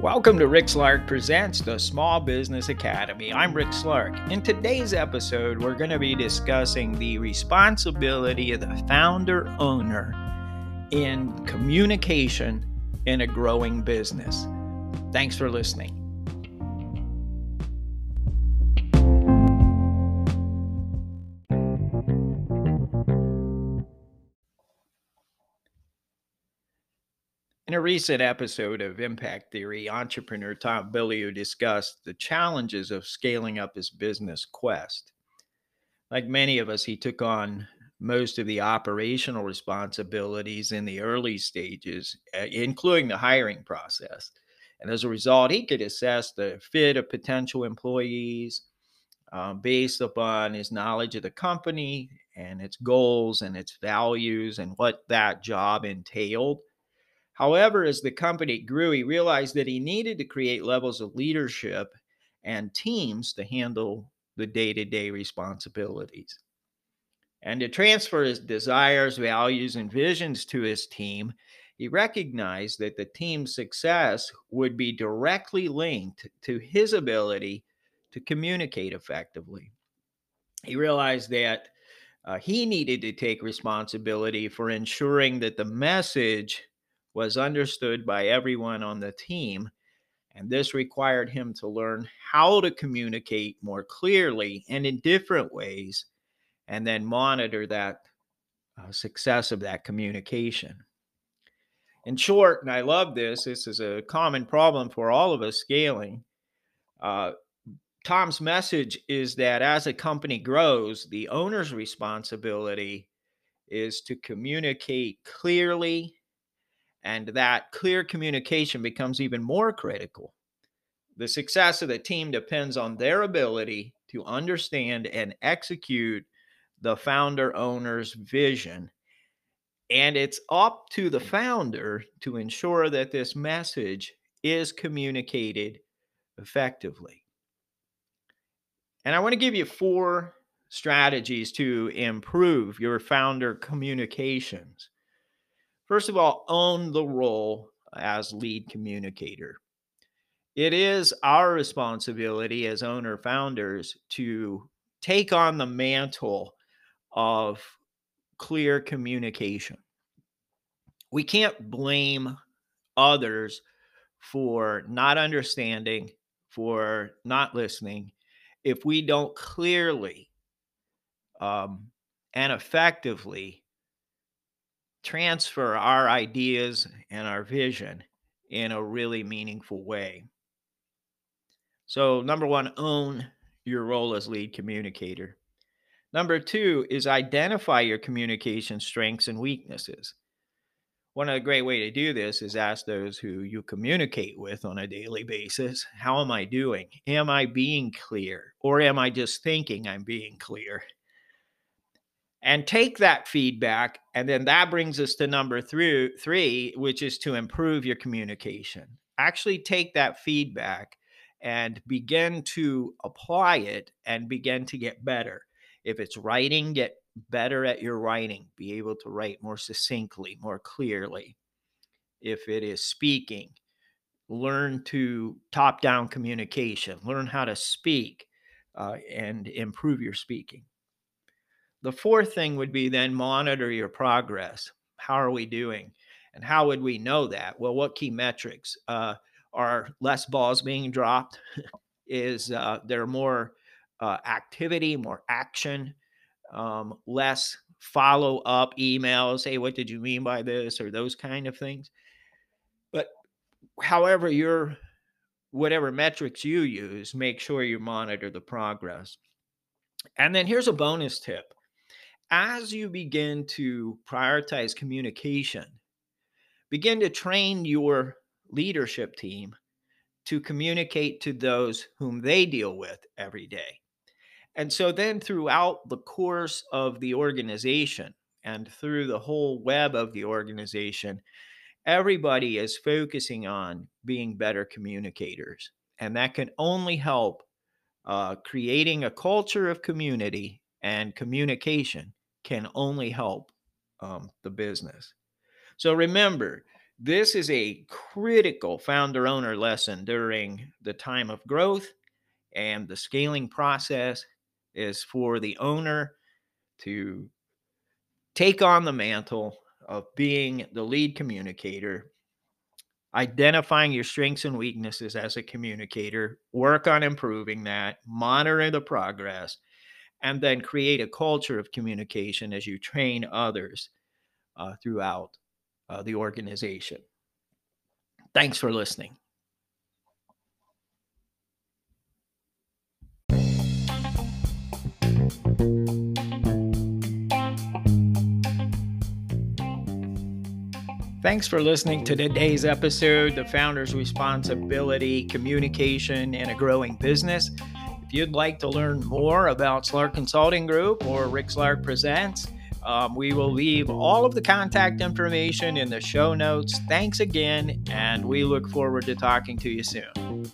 Welcome to Rick Slark Presents the Small Business Academy. I'm Rick Slark. In today's episode, we're going to be discussing the responsibility of the founder owner in communication in a growing business. Thanks for listening. In a recent episode of Impact Theory, entrepreneur Tom Bilyeu discussed the challenges of scaling up his business quest. Like many of us, he took on most of the operational responsibilities in the early stages, uh, including the hiring process. And as a result, he could assess the fit of potential employees um, based upon his knowledge of the company and its goals and its values and what that job entailed However, as the company grew, he realized that he needed to create levels of leadership and teams to handle the day to day responsibilities. And to transfer his desires, values, and visions to his team, he recognized that the team's success would be directly linked to his ability to communicate effectively. He realized that uh, he needed to take responsibility for ensuring that the message was understood by everyone on the team. And this required him to learn how to communicate more clearly and in different ways, and then monitor that uh, success of that communication. In short, and I love this, this is a common problem for all of us scaling. Uh, Tom's message is that as a company grows, the owner's responsibility is to communicate clearly and that clear communication becomes even more critical. The success of the team depends on their ability to understand and execute the founder owner's vision. And it's up to the founder to ensure that this message is communicated effectively. And I want to give you four strategies to improve your founder communications. First of all, own the role as lead communicator. It is our responsibility as owner founders to take on the mantle of clear communication. We can't blame others for not understanding, for not listening, if we don't clearly um, and effectively transfer our ideas and our vision in a really meaningful way. So, number one, own your role as lead communicator. Number two is identify your communication strengths and weaknesses. One of the great way to do this is ask those who you communicate with on a daily basis, how am I doing? Am I being clear or am I just thinking I'm being clear? And take that feedback and then that brings us to number three, three which is to improve your communication. Actually take that feedback and begin to apply it and begin to get better. If it's writing get better at your writing. Be able to write more succinctly more clearly. If it is speaking learn to top down communication. Learn how to speak uh, and improve your speaking the fourth thing would be then monitor your progress. How are we doing? And how would we know that? Well, what key metrics uh, are less balls being dropped? is uh, there more uh, activity, more action, um, less follow up emails? Hey, what did you mean by this? Or those kind of things. But however, your whatever metrics you use, make sure you monitor the progress. And then here's a bonus tip as you begin to prioritize communication, begin to train your leadership team to communicate to those whom they deal with every day. And so then throughout the course of the organization and through the whole web of the organization, everybody is focusing on being better communicators. And that can only help uh, creating a culture of community and communication can only help um, the business. So remember, This is a critical founder owner lesson during the time of growth, and the scaling process is for the owner to take on the mantle of being the lead communicator, identifying your strengths and weaknesses as a communicator, work on improving that, monitor the progress, and then create a culture of communication as you train others uh, throughout uh, the organization. Thanks for listening. Thanks for listening to today's episode The Founder's Responsibility, Communication, and a Growing Business. If you'd like to learn more about Slark Consulting Group or Rick Slark Presents, um, we will leave all of the contact information in the show notes. Thanks again, and we look forward to talking to you soon.